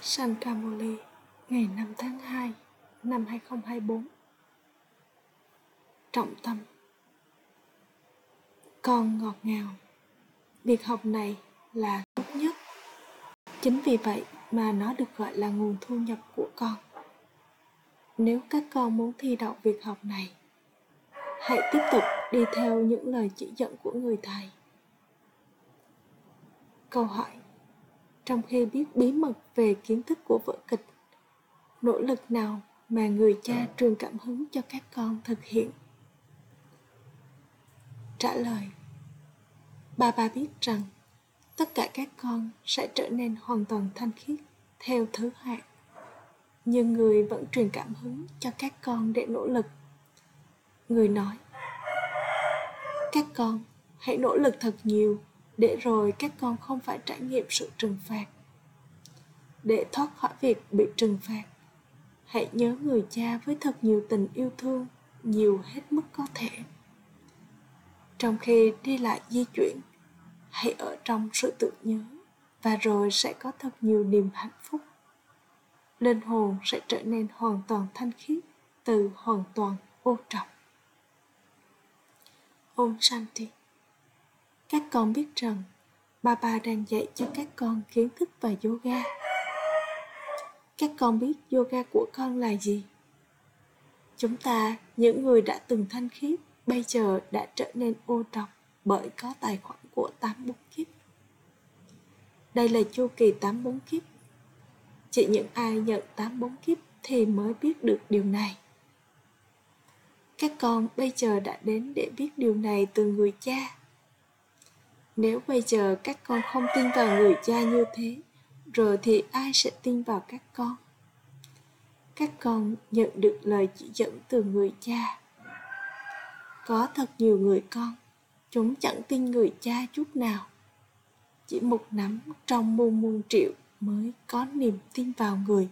Sankamoli ngày 5 tháng 2 năm 2024 Trọng tâm. Con ngọt ngào. Việc học này là tốt nhất. Chính vì vậy mà nó được gọi là nguồn thu nhập của con. Nếu các con muốn thi đậu việc học này, Hãy tiếp tục đi theo những lời chỉ dẫn của người thầy. Câu hỏi trong khi biết bí mật về kiến thức của vở kịch. Nỗ lực nào mà người cha truyền cảm hứng cho các con thực hiện? Trả lời, bà bà biết rằng tất cả các con sẽ trở nên hoàn toàn thanh khiết theo thứ hạng. Nhưng người vẫn truyền cảm hứng cho các con để nỗ lực. Người nói, các con hãy nỗ lực thật nhiều để rồi các con không phải trải nghiệm sự trừng phạt. Để thoát khỏi việc bị trừng phạt, hãy nhớ người cha với thật nhiều tình yêu thương, nhiều hết mức có thể. Trong khi đi lại di chuyển, hãy ở trong sự tự nhớ và rồi sẽ có thật nhiều niềm hạnh phúc. Linh hồn sẽ trở nên hoàn toàn thanh khiết từ hoàn toàn ô trọng. Ôm Shanti các con biết rằng Baba đang dạy cho các con kiến thức và yoga. Các con biết yoga của con là gì? Chúng ta, những người đã từng thanh khiết, bây giờ đã trở nên ô trọc bởi có tài khoản của tám bốn kiếp. Đây là chu kỳ tám bốn kiếp. Chỉ những ai nhận tám bốn kiếp thì mới biết được điều này. Các con bây giờ đã đến để biết điều này từ người cha nếu bây giờ các con không tin vào người cha như thế, rồi thì ai sẽ tin vào các con? Các con nhận được lời chỉ dẫn từ người cha. Có thật nhiều người con, chúng chẳng tin người cha chút nào. Chỉ một nắm trong muôn muôn triệu mới có niềm tin vào người.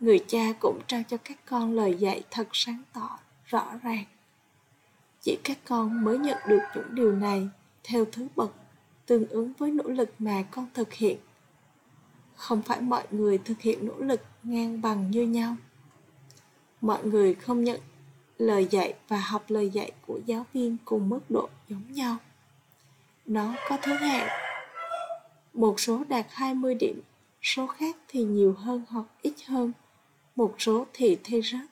Người cha cũng trao cho các con lời dạy thật sáng tỏ, rõ ràng chỉ các con mới nhận được những điều này, theo thứ bậc, tương ứng với nỗ lực mà con thực hiện. Không phải mọi người thực hiện nỗ lực ngang bằng như nhau. Mọi người không nhận lời dạy và học lời dạy của giáo viên cùng mức độ giống nhau. Nó có thứ hạng. Một số đạt 20 điểm, số khác thì nhiều hơn hoặc ít hơn. Một số thì thi rớt.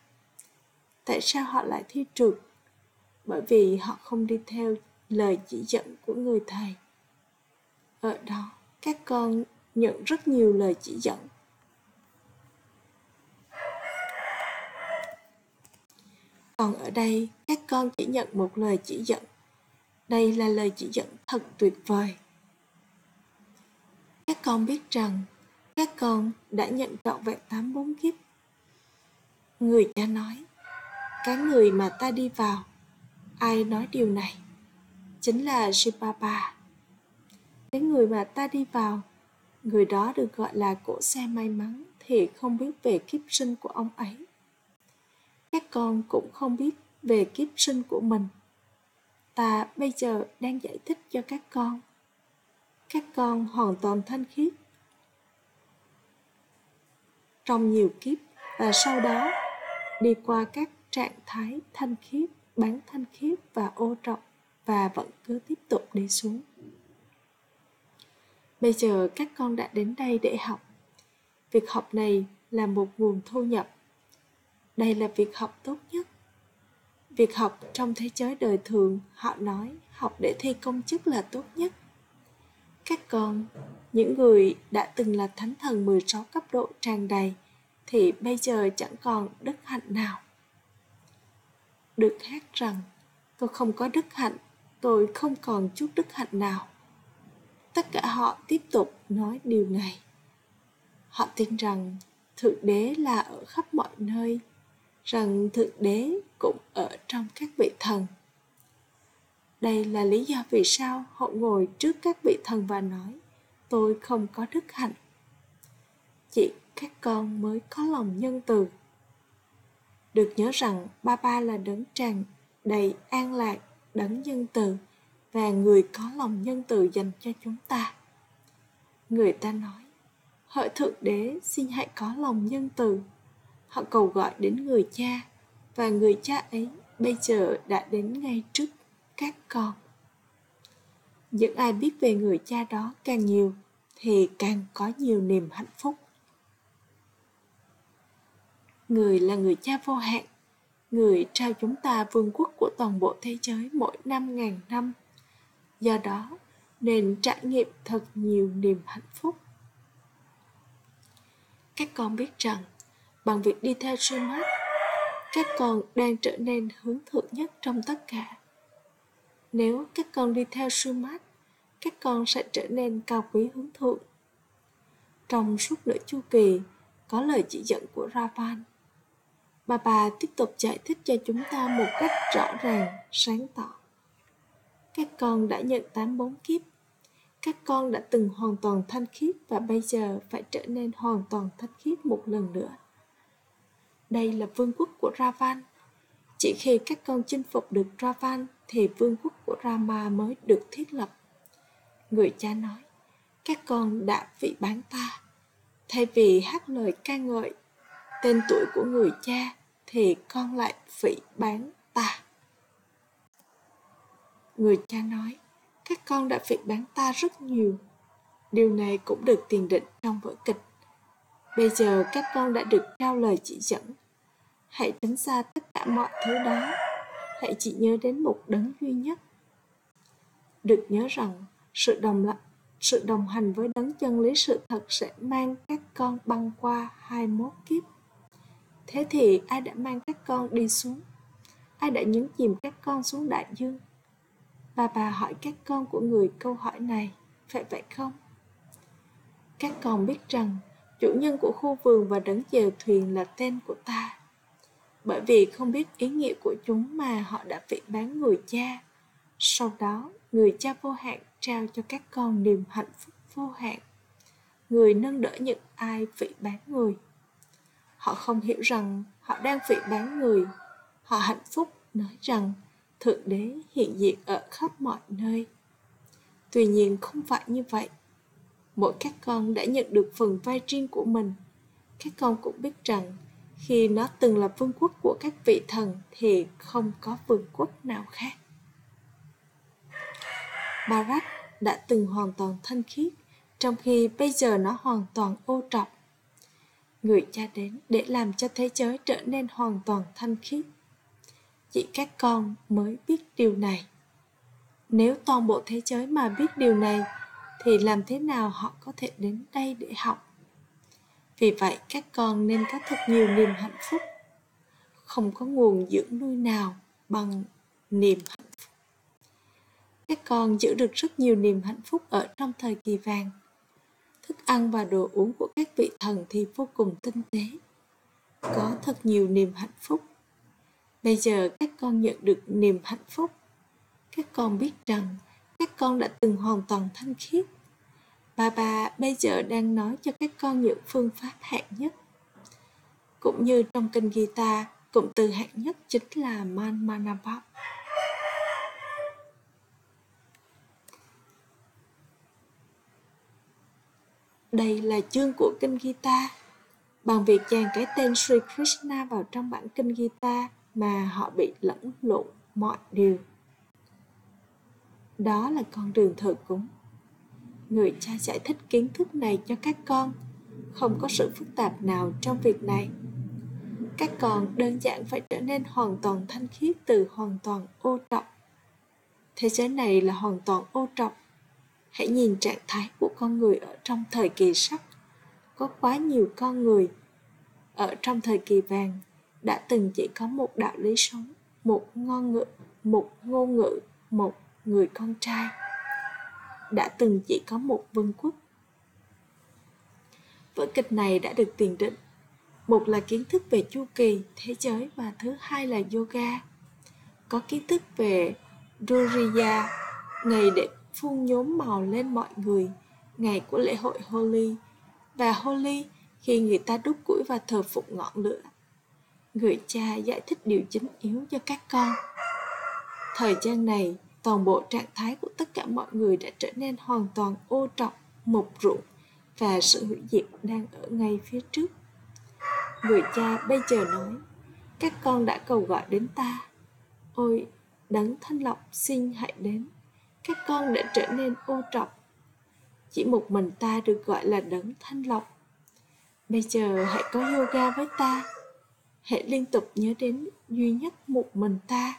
Tại sao họ lại thi trượt? Bởi vì họ không đi theo lời chỉ dẫn của người thầy. Ở đó, các con nhận rất nhiều lời chỉ dẫn. Còn ở đây, các con chỉ nhận một lời chỉ dẫn. Đây là lời chỉ dẫn thật tuyệt vời. Các con biết rằng, các con đã nhận trọn vẹn tám bốn kiếp. Người cha nói, cái người mà ta đi vào ai nói điều này chính là Shibaba. Cái người mà ta đi vào, người đó được gọi là cổ xe may mắn thì không biết về kiếp sinh của ông ấy. Các con cũng không biết về kiếp sinh của mình. Ta bây giờ đang giải thích cho các con. Các con hoàn toàn thanh khiết. Trong nhiều kiếp và sau đó đi qua các trạng thái thanh khiết bán thanh khiết và ô trọng và vẫn cứ tiếp tục đi xuống. Bây giờ các con đã đến đây để học. Việc học này là một nguồn thu nhập. Đây là việc học tốt nhất. Việc học trong thế giới đời thường, họ nói, học để thi công chức là tốt nhất. Các con, những người đã từng là thánh thần 16 cấp độ tràn đầy, thì bây giờ chẳng còn đức hạnh nào được hát rằng, tôi không có đức hạnh, tôi không còn chút đức hạnh nào. Tất cả họ tiếp tục nói điều này. Họ tin rằng thượng đế là ở khắp mọi nơi, rằng thượng đế cũng ở trong các vị thần. Đây là lý do vì sao họ ngồi trước các vị thần và nói, tôi không có đức hạnh. Chỉ các con mới có lòng nhân từ được nhớ rằng ba ba là đấng tràn đầy an lạc, đấng nhân từ và người có lòng nhân từ dành cho chúng ta. Người ta nói, hỡi thượng đế, xin hãy có lòng nhân từ. Họ cầu gọi đến người cha và người cha ấy bây giờ đã đến ngay trước các con. Những ai biết về người cha đó càng nhiều thì càng có nhiều niềm hạnh phúc người là người cha vô hạn, người trao chúng ta vương quốc của toàn bộ thế giới mỗi năm ngàn năm. Do đó, nên trải nghiệm thật nhiều niềm hạnh phúc. Các con biết rằng, bằng việc đi theo sư mắt các con đang trở nên hướng thượng nhất trong tất cả. Nếu các con đi theo sư mát các con sẽ trở nên cao quý hướng thượng. Trong suốt nửa chu kỳ, có lời chỉ dẫn của ravan bà bà tiếp tục giải thích cho chúng ta một cách rõ ràng, sáng tỏ. Các con đã nhận tám bốn kiếp. Các con đã từng hoàn toàn thanh khiết và bây giờ phải trở nên hoàn toàn thanh khiết một lần nữa. Đây là vương quốc của ravan. Chỉ khi các con chinh phục được ravan thì vương quốc của rama mới được thiết lập. Người cha nói, các con đã vị bán ta. Thay vì hát lời ca ngợi, tên tuổi của người cha thì con lại phỉ bán ta. Người cha nói, các con đã phỉ bán ta rất nhiều. Điều này cũng được tiền định trong vở kịch. Bây giờ các con đã được trao lời chỉ dẫn. Hãy tránh xa tất cả mọi thứ đó. Hãy chỉ nhớ đến một đấng duy nhất. Được nhớ rằng, sự đồng lặng sự đồng hành với đấng chân lý sự thật sẽ mang các con băng qua 21 kiếp. Thế thì ai đã mang các con đi xuống? Ai đã nhấn chìm các con xuống đại dương? Bà bà hỏi các con của người câu hỏi này, phải vậy không? Các con biết rằng chủ nhân của khu vườn và đấng chèo thuyền là tên của ta. Bởi vì không biết ý nghĩa của chúng mà họ đã bị bán người cha. Sau đó, người cha vô hạn trao cho các con niềm hạnh phúc vô hạn người nâng đỡ những ai bị bán người họ không hiểu rằng họ đang bị bán người. Họ hạnh phúc nói rằng thượng đế hiện diện ở khắp mọi nơi. Tuy nhiên không phải như vậy. Mỗi các con đã nhận được phần vai riêng của mình. Các con cũng biết rằng khi nó từng là vương quốc của các vị thần thì không có vương quốc nào khác. Barak đã từng hoàn toàn thanh khiết, trong khi bây giờ nó hoàn toàn ô trọc. Người cha đến để làm cho thế giới trở nên hoàn toàn thanh khiết. Chỉ các con mới biết điều này. Nếu toàn bộ thế giới mà biết điều này, thì làm thế nào họ có thể đến đây để học? Vì vậy các con nên có thật nhiều niềm hạnh phúc. Không có nguồn dưỡng nuôi nào bằng niềm hạnh phúc. các con giữ được rất nhiều niềm hạnh phúc ở trong thời kỳ vàng. Thức ăn và đồ uống của các vị thần thì vô cùng tinh tế. Có thật nhiều niềm hạnh phúc. Bây giờ các con nhận được niềm hạnh phúc. Các con biết rằng các con đã từng hoàn toàn thanh khiết. Bà bà bây giờ đang nói cho các con những phương pháp hạng nhất. Cũng như trong kinh Gita, cụm từ hạng nhất chính là Man manabab Đây là chương của kinh Gita. Bằng việc chàng cái tên Sri Krishna vào trong bản kinh Gita mà họ bị lẫn lộn mọi điều. Đó là con đường thờ cúng. Người cha giải thích kiến thức này cho các con. Không có sự phức tạp nào trong việc này. Các con đơn giản phải trở nên hoàn toàn thanh khiết từ hoàn toàn ô trọng. Thế giới này là hoàn toàn ô trọng hãy nhìn trạng thái của con người ở trong thời kỳ sắc có quá nhiều con người ở trong thời kỳ vàng đã từng chỉ có một đạo lý sống, một ngôn ngữ, một ngôn ngữ, một người con trai đã từng chỉ có một vương quốc. Vở kịch này đã được tiền định. Một là kiến thức về chu kỳ, thế giới và thứ hai là yoga. Có kiến thức về Duriya ngày để phun nhốm màu lên mọi người ngày của lễ hội Holi và Holi khi người ta đốt củi và thờ phụng ngọn lửa. Người cha giải thích điều chính yếu cho các con. Thời gian này, toàn bộ trạng thái của tất cả mọi người đã trở nên hoàn toàn ô trọng, mục ruộng và sự hủy diệt đang ở ngay phía trước người cha bây giờ nói các con đã cầu gọi đến ta ôi đấng thanh lọc xin hãy đến các con đã trở nên ô trọc. Chỉ một mình ta được gọi là đấng thanh lọc. Bây giờ hãy có yoga với ta. Hãy liên tục nhớ đến duy nhất một mình ta.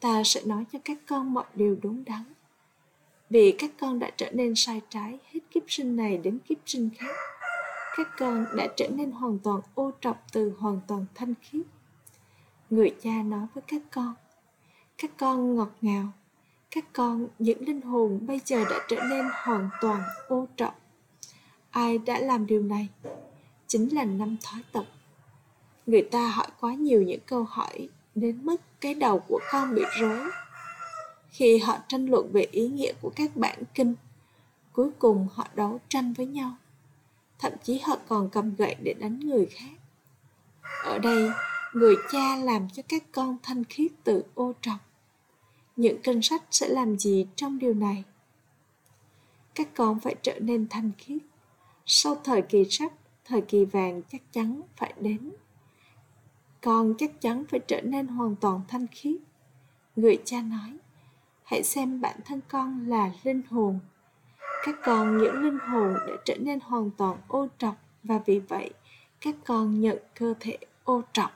Ta sẽ nói cho các con mọi điều đúng đắn. Vì các con đã trở nên sai trái hết kiếp sinh này đến kiếp sinh khác, các con đã trở nên hoàn toàn ô trọc từ hoàn toàn thanh khiết. Người cha nói với các con các con ngọt ngào các con, những linh hồn bây giờ đã trở nên hoàn toàn ô trọng ai đã làm điều này? Chính là năm thói tật người ta hỏi quá nhiều những câu hỏi đến mức cái đầu của con bị rối. Khi họ tranh luận về ý nghĩa của các bản kinh, cuối cùng họ đấu tranh với nhau. Thậm chí họ còn cầm gậy để đánh người khác. Ở đây, người cha làm cho các con thanh khiết từ ô trọng những kinh sách sẽ làm gì trong điều này? Các con phải trở nên thanh khiết. Sau thời kỳ sắc thời kỳ vàng chắc chắn phải đến. Con chắc chắn phải trở nên hoàn toàn thanh khiết. Người cha nói, hãy xem bản thân con là linh hồn. Các con những linh hồn đã trở nên hoàn toàn ô trọc và vì vậy các con nhận cơ thể ô trọc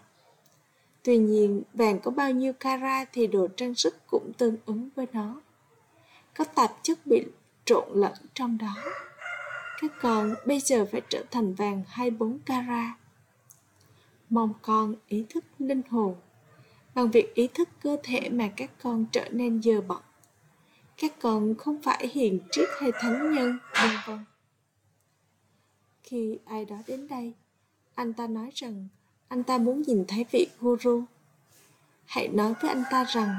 tuy nhiên, vàng có bao nhiêu cara thì đồ trang sức cũng tương ứng với nó. Có tạp chất bị trộn lẫn trong đó. Các con bây giờ phải trở thành vàng 24 cara. mong con ý thức linh hồn. Bằng việc ý thức cơ thể mà các con trở nên dơ bẩn. Các con không phải hiền triết hay thánh nhân, vân vân. Khi ai đó đến đây, anh ta nói rằng anh ta muốn nhìn thấy vị guru. Hãy nói với anh ta rằng,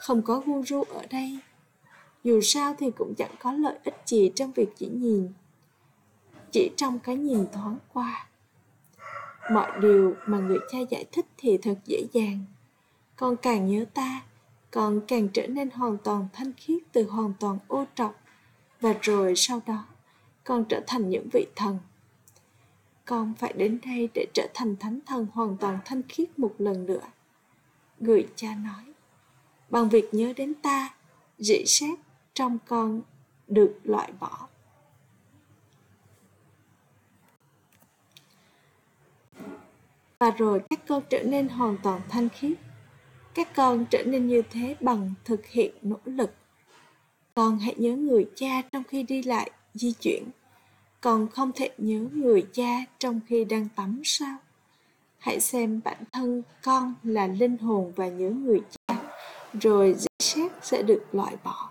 không có guru ở đây. Dù sao thì cũng chẳng có lợi ích gì trong việc chỉ nhìn. Chỉ trong cái nhìn thoáng qua. Mọi điều mà người cha giải thích thì thật dễ dàng. Con càng nhớ ta, con càng trở nên hoàn toàn thanh khiết từ hoàn toàn ô trọc và rồi sau đó, con trở thành những vị thần con phải đến đây để trở thành thánh thần hoàn toàn thanh khiết một lần nữa. Người cha nói, bằng việc nhớ đến ta dị xét trong con được loại bỏ. Và rồi các con trở nên hoàn toàn thanh khiết. Các con trở nên như thế bằng thực hiện nỗ lực. Con hãy nhớ người cha trong khi đi lại, di chuyển còn không thể nhớ người cha trong khi đang tắm sao? Hãy xem bản thân con là linh hồn và nhớ người cha, rồi giấy xét sẽ được loại bỏ.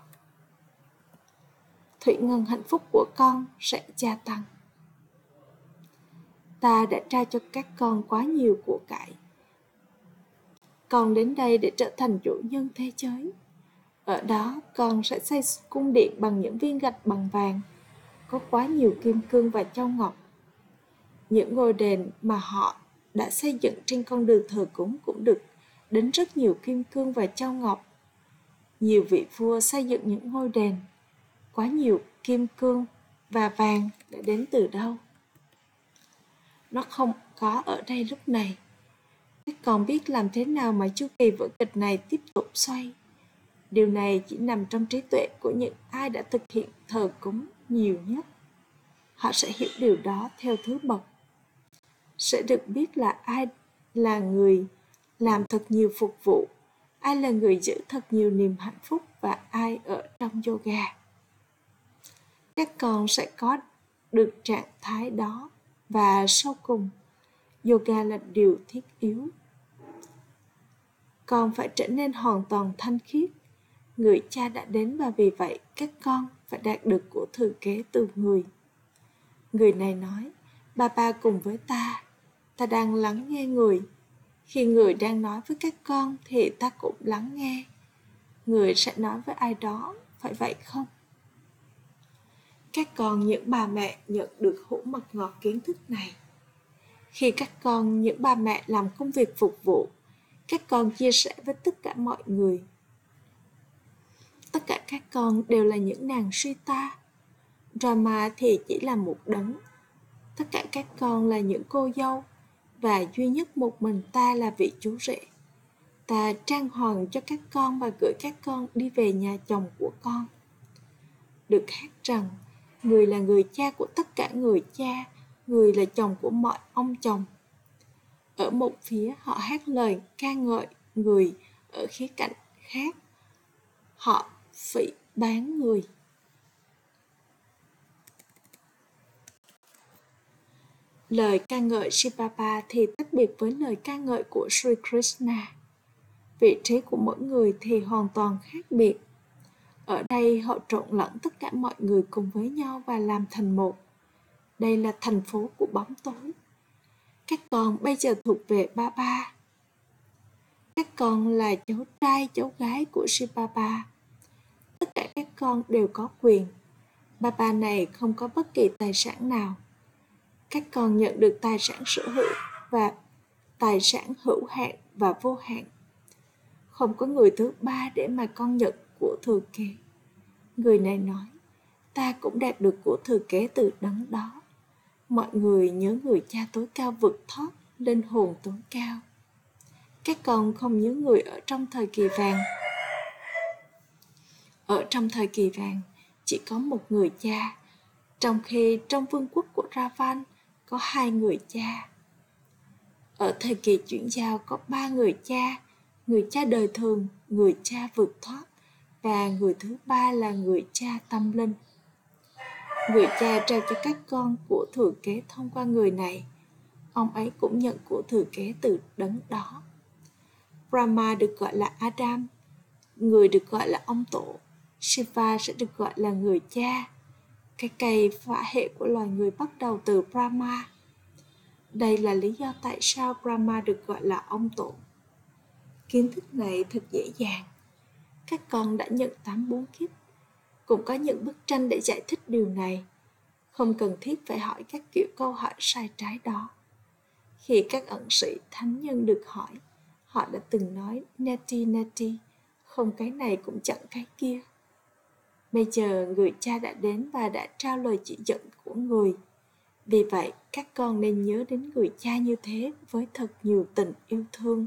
Thủy ngân hạnh phúc của con sẽ gia tăng. Ta đã trao cho các con quá nhiều của cải. Con đến đây để trở thành chủ nhân thế giới. Ở đó con sẽ xây cung điện bằng những viên gạch bằng vàng có quá nhiều kim cương và châu ngọc. Những ngôi đền mà họ đã xây dựng trên con đường thờ cúng cũng được đến rất nhiều kim cương và châu ngọc. Nhiều vị vua xây dựng những ngôi đền, quá nhiều kim cương và vàng đã đến từ đâu? Nó không có ở đây lúc này. Các con biết làm thế nào mà chu kỳ vở kịch này tiếp tục xoay? Điều này chỉ nằm trong trí tuệ của những ai đã thực hiện thờ cúng nhiều nhất. Họ sẽ hiểu điều đó theo thứ bậc. Sẽ được biết là ai là người làm thật nhiều phục vụ, ai là người giữ thật nhiều niềm hạnh phúc và ai ở trong yoga. Các con sẽ có được trạng thái đó và sau cùng, yoga là điều thiết yếu. Con phải trở nên hoàn toàn thanh khiết. Người cha đã đến và vì vậy các con phải đạt được của thừa kế từ người. Người này nói ba ba cùng với ta ta đang lắng nghe người. Khi người đang nói với các con thì ta cũng lắng nghe. Người sẽ nói với ai đó, phải vậy không? Các con những bà mẹ nhận được hũ mật ngọt kiến thức này. Khi các con những bà mẹ làm công việc phục vụ, các con chia sẻ với tất cả mọi người tất cả các con đều là những nàng suy ta Rama thì chỉ là một đấng. Tất cả các con là những cô dâu và duy nhất một mình ta là vị chú rể. Ta trang hoàng cho các con và gửi các con đi về nhà chồng của con. Được hát rằng, người là người cha của tất cả người cha, người là chồng của mọi ông chồng. Ở một phía họ hát lời ca ngợi người, ở khía cạnh khác họ phỉ bán người. Lời ca ngợi Shivapa thì tách biệt với lời ca ngợi của Sri Krishna. Vị trí của mỗi người thì hoàn toàn khác biệt. Ở đây, họ trộn lẫn tất cả mọi người cùng với nhau và làm thành một. Đây là thành phố của bóng tối. Các con bây giờ thuộc về Baba. Các con là cháu trai, cháu gái của Shivapa. Tất cả các con đều có quyền. Papa này không có bất kỳ tài sản nào. Các con nhận được tài sản sở hữu và tài sản hữu hạn và vô hạn. Không có người thứ ba để mà con nhận của thừa kế. Người này nói, ta cũng đạt được của thừa kế từ đấng đó. Mọi người nhớ người cha tối cao vượt thoát, linh hồn tối cao. Các con không nhớ người ở trong thời kỳ vàng trong thời kỳ vàng chỉ có một người cha trong khi trong vương quốc của Ravan có hai người cha. Ở thời kỳ chuyển giao có ba người cha, người cha đời thường, người cha vượt thoát và người thứ ba là người cha tâm linh. Người cha trao cho các con của thừa kế thông qua người này. Ông ấy cũng nhận của thừa kế từ đấng đó. Brahma được gọi là Adam, người được gọi là ông tổ. Shiva sẽ được gọi là người cha cái cây phả hệ của loài người bắt đầu từ Brahma. Đây là lý do tại sao Brahma được gọi là ông tổ. Kiến thức này thật dễ dàng. Các con đã nhận tám bốn kiếp. Cũng có những bức tranh để giải thích điều này. Không cần thiết phải hỏi các kiểu câu hỏi sai trái đó. Khi các ẩn sĩ thánh nhân được hỏi, họ đã từng nói neti neti, không cái này cũng chẳng cái kia Bây giờ người cha đã đến và đã trao lời chỉ dẫn của người. Vì vậy, các con nên nhớ đến người cha như thế với thật nhiều tình yêu thương.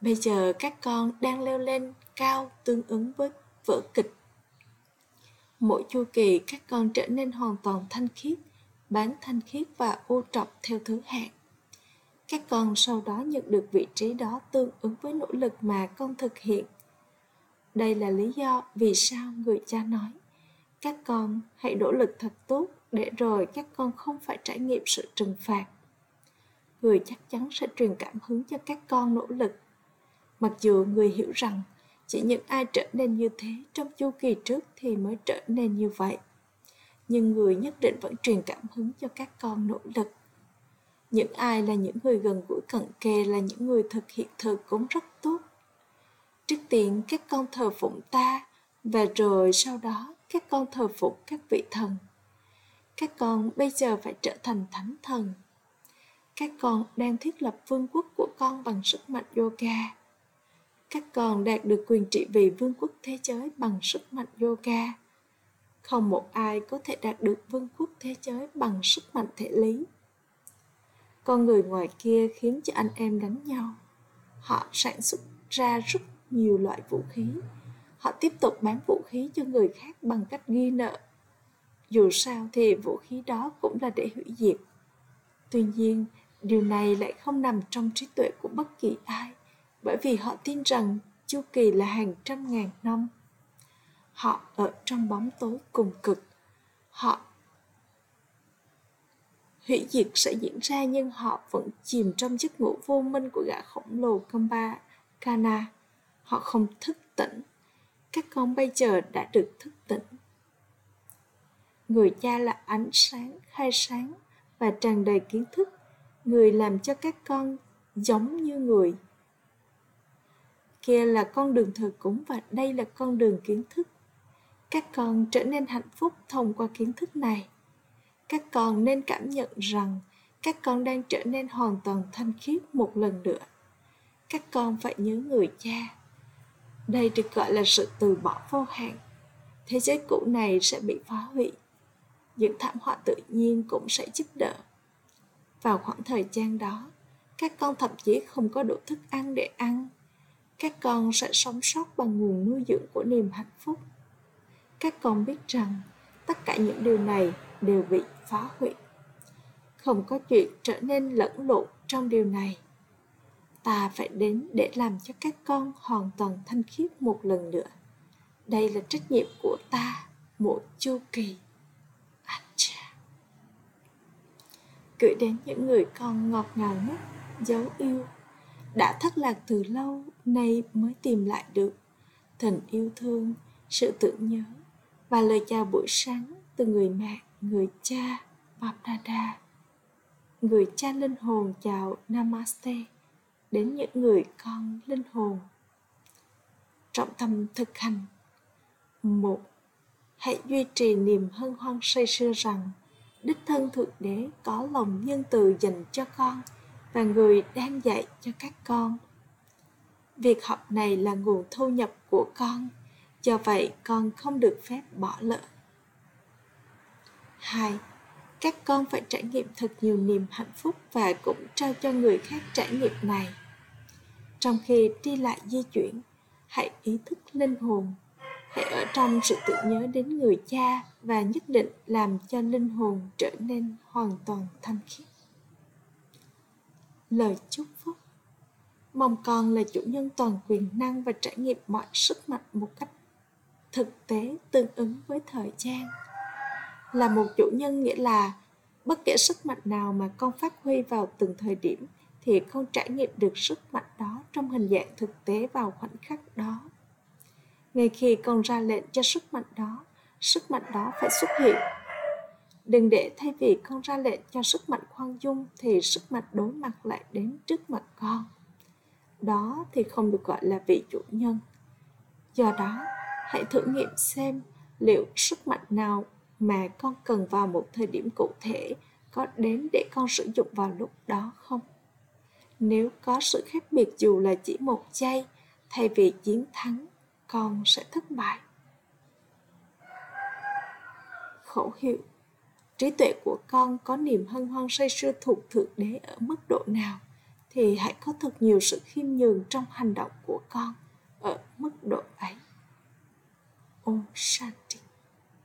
Bây giờ các con đang leo lên cao tương ứng với vở kịch. Mỗi chu kỳ các con trở nên hoàn toàn thanh khiết, bán thanh khiết và ô trọc theo thứ hạng. Các con sau đó nhận được vị trí đó tương ứng với nỗ lực mà con thực hiện đây là lý do vì sao người cha nói, các con hãy nỗ lực thật tốt để rồi các con không phải trải nghiệm sự trừng phạt. Người chắc chắn sẽ truyền cảm hứng cho các con nỗ lực. Mặc dù người hiểu rằng chỉ những ai trở nên như thế trong chu kỳ trước thì mới trở nên như vậy, nhưng người nhất định vẫn truyền cảm hứng cho các con nỗ lực. Những ai là những người gần gũi cận kề, là những người thực hiện thờ cúng rất tốt Trước tiên, các con thờ phụng ta, và rồi sau đó, các con thờ phụng các vị thần. Các con bây giờ phải trở thành thánh thần. Các con đang thiết lập vương quốc của con bằng sức mạnh yoga. Các con đạt được quyền trị vì vương quốc thế giới bằng sức mạnh yoga. Không một ai có thể đạt được vương quốc thế giới bằng sức mạnh thể lý. Con người ngoài kia khiến cho anh em đánh nhau. Họ sản xuất ra rất nhiều loại vũ khí. Họ tiếp tục bán vũ khí cho người khác bằng cách ghi nợ. Dù sao thì vũ khí đó cũng là để hủy diệt. Tuy nhiên, điều này lại không nằm trong trí tuệ của bất kỳ ai, bởi vì họ tin rằng chu kỳ là hàng trăm ngàn năm. Họ ở trong bóng tối cùng cực. Họ hủy diệt sẽ diễn ra nhưng họ vẫn chìm trong giấc ngủ vô minh của gã khổng lồ Kamba Kana họ không thức tỉnh. Các con bây giờ đã được thức tỉnh. Người cha là ánh sáng, khai sáng và tràn đầy kiến thức. Người làm cho các con giống như người. Kia là con đường thờ cúng và đây là con đường kiến thức. Các con trở nên hạnh phúc thông qua kiến thức này. Các con nên cảm nhận rằng các con đang trở nên hoàn toàn thanh khiết một lần nữa. Các con phải nhớ người cha đây được gọi là sự từ bỏ vô hạn. Thế giới cũ này sẽ bị phá hủy. Những thảm họa tự nhiên cũng sẽ giúp đỡ. Vào khoảng thời gian đó, các con thậm chí không có đủ thức ăn để ăn. Các con sẽ sống sót bằng nguồn nuôi dưỡng của niềm hạnh phúc. Các con biết rằng tất cả những điều này đều bị phá hủy. Không có chuyện trở nên lẫn lộn trong điều này ta phải đến để làm cho các con hoàn toàn thanh khiết một lần nữa. Đây là trách nhiệm của ta mỗi chu kỳ. Acha. gửi đến những người con ngọt ngào nhất, dấu yêu. Đã thất lạc từ lâu, nay mới tìm lại được. Tình yêu thương, sự tưởng nhớ và lời chào buổi sáng từ người mẹ, người cha Babdada người cha linh hồn chào Namaste đến những người con linh hồn. Trọng tâm thực hành. Một, hãy duy trì niềm hân hoan say sưa rằng đích thân thượng đế có lòng nhân từ dành cho con và người đang dạy cho các con. Việc học này là nguồn thu nhập của con, do vậy con không được phép bỏ lỡ. Hai, các con phải trải nghiệm thật nhiều niềm hạnh phúc và cũng trao cho người khác trải nghiệm này trong khi đi lại di chuyển, hãy ý thức linh hồn. Hãy ở trong sự tự nhớ đến người cha và nhất định làm cho linh hồn trở nên hoàn toàn thanh khiết. Lời chúc phúc. Mong con là chủ nhân toàn quyền năng và trải nghiệm mọi sức mạnh một cách thực tế tương ứng với thời gian. Là một chủ nhân nghĩa là bất kể sức mạnh nào mà con phát huy vào từng thời điểm thì con trải nghiệm được sức mạnh đó trong hình dạng thực tế vào khoảnh khắc đó. Ngay khi con ra lệnh cho sức mạnh đó, sức mạnh đó phải xuất hiện. Đừng để thay vì con ra lệnh cho sức mạnh khoan dung thì sức mạnh đối mặt lại đến trước mặt con. Đó thì không được gọi là vị chủ nhân. Do đó, hãy thử nghiệm xem liệu sức mạnh nào mà con cần vào một thời điểm cụ thể có đến để con sử dụng vào lúc đó không nếu có sự khác biệt dù là chỉ một giây, thay vì chiến thắng, con sẽ thất bại khẩu hiệu, trí tuệ của con có niềm hân hoan say sưa thuộc thượng đế ở mức độ nào thì hãy có thật nhiều sự khiêm nhường trong hành động của con ở mức độ ấy. Om sanh